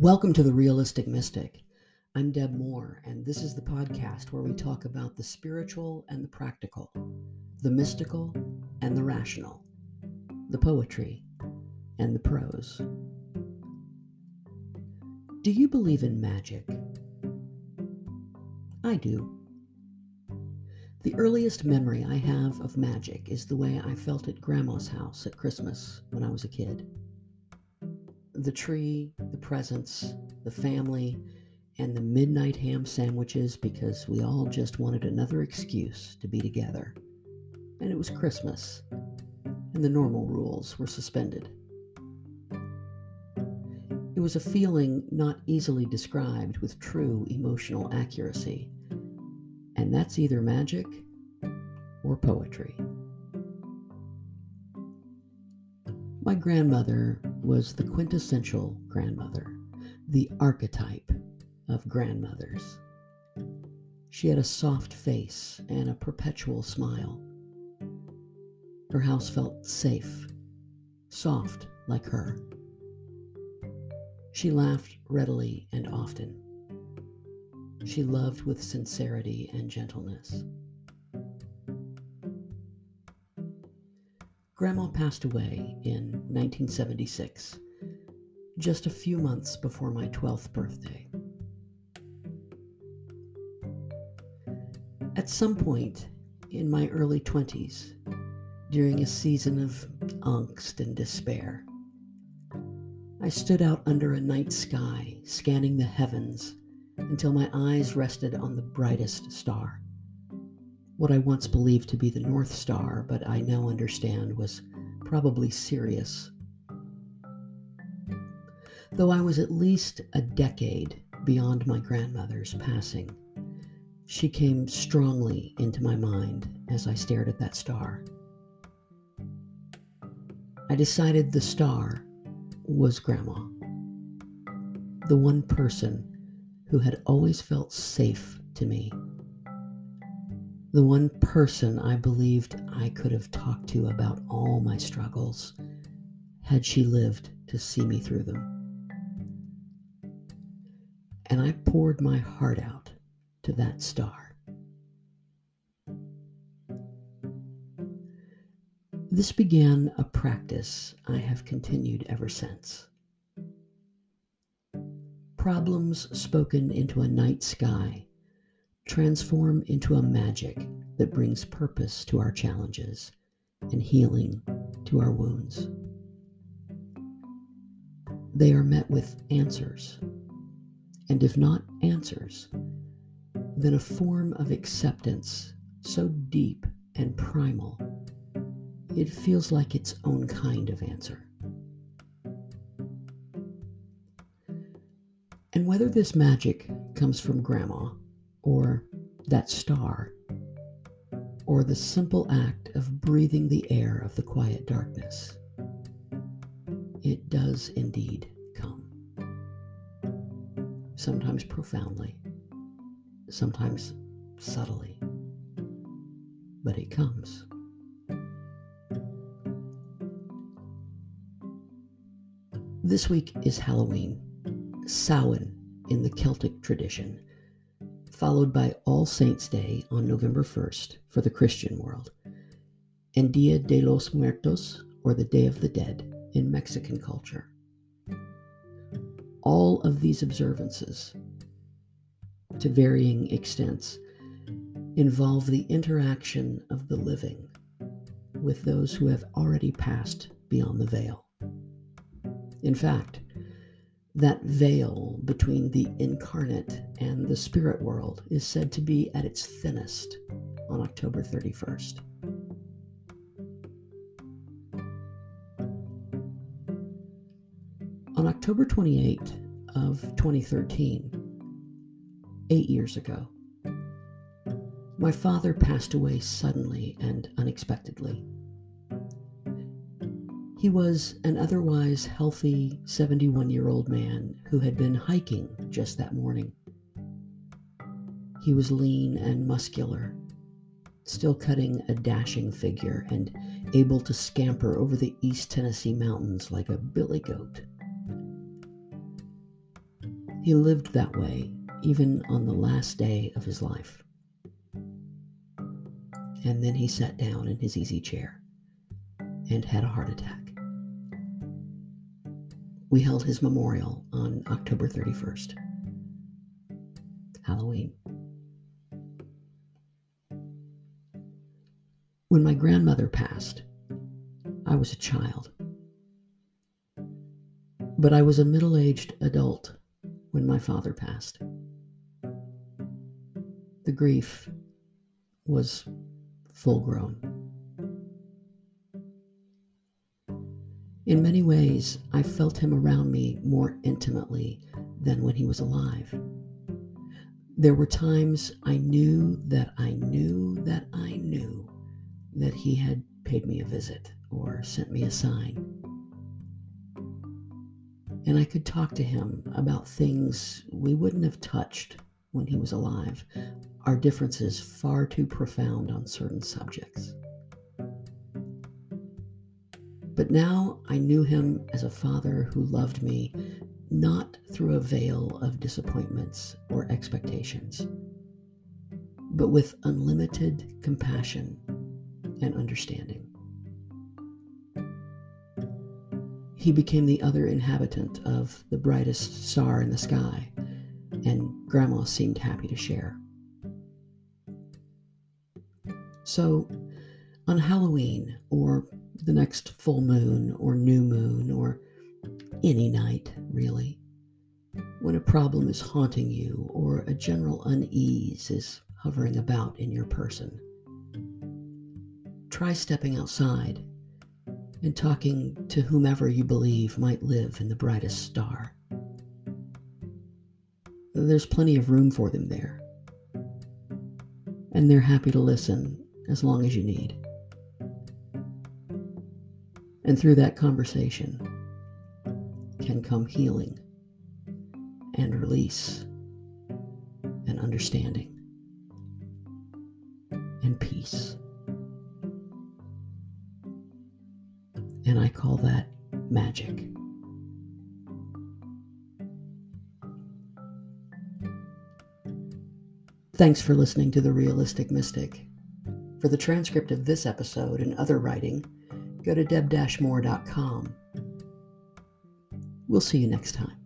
Welcome to The Realistic Mystic. I'm Deb Moore, and this is the podcast where we talk about the spiritual and the practical, the mystical and the rational, the poetry and the prose. Do you believe in magic? I do. The earliest memory I have of magic is the way I felt at Grandma's house at Christmas when I was a kid the tree, the presents, the family, and the midnight ham sandwiches because we all just wanted another excuse to be together. And it was Christmas, and the normal rules were suspended. It was a feeling not easily described with true emotional accuracy, and that's either magic or poetry. My grandmother was the quintessential grandmother, the archetype of grandmothers. She had a soft face and a perpetual smile. Her house felt safe, soft like her. She laughed readily and often. She loved with sincerity and gentleness. Grandma passed away in 1976, just a few months before my 12th birthday. At some point in my early 20s, during a season of angst and despair, I stood out under a night sky, scanning the heavens until my eyes rested on the brightest star what I once believed to be the North Star, but I now understand was probably Sirius. Though I was at least a decade beyond my grandmother's passing, she came strongly into my mind as I stared at that star. I decided the star was Grandma, the one person who had always felt safe to me the one person I believed I could have talked to about all my struggles, had she lived to see me through them. And I poured my heart out to that star. This began a practice I have continued ever since. Problems spoken into a night sky transform into a magic that brings purpose to our challenges and healing to our wounds. They are met with answers, and if not answers, then a form of acceptance so deep and primal, it feels like its own kind of answer. And whether this magic comes from grandma or that star, or the simple act of breathing the air of the quiet darkness. It does indeed come. Sometimes profoundly, sometimes subtly, but it comes. This week is Halloween, Samhain in the Celtic tradition followed by All Saints' Day on November 1st for the Christian world, and Dia de los Muertos, or the Day of the Dead, in Mexican culture. All of these observances, to varying extents, involve the interaction of the living with those who have already passed beyond the veil. In fact, that veil between the incarnate and the spirit world is said to be at its thinnest on October 31st. On October 28 of 2013, eight years ago, my father passed away suddenly and unexpectedly. He was an otherwise healthy 71 year old man who had been hiking just that morning. He was lean and muscular, still cutting a dashing figure and able to scamper over the East Tennessee mountains like a billy goat. He lived that way even on the last day of his life. And then he sat down in his easy chair and had a heart attack. We held his memorial on October 31st, Halloween. When my grandmother passed, I was a child. But I was a middle aged adult when my father passed. The grief was full grown. In many ways, I felt him around me more intimately than when he was alive. There were times I knew that I knew that I knew that he had paid me a visit or sent me a sign. And I could talk to him about things we wouldn't have touched when he was alive, our differences far too profound on certain subjects. Now I knew him as a father who loved me not through a veil of disappointments or expectations, but with unlimited compassion and understanding. He became the other inhabitant of the brightest star in the sky, and Grandma seemed happy to share. So, on Halloween, or the next full moon, or new moon, or any night, really, when a problem is haunting you or a general unease is hovering about in your person, try stepping outside and talking to whomever you believe might live in the brightest star. There's plenty of room for them there. And they're happy to listen as long as you need. And through that conversation can come healing and release and understanding and peace. And I call that magic. Thanks for listening to The Realistic Mystic. For the transcript of this episode and other writing, go to deb-moore.com. We'll see you next time.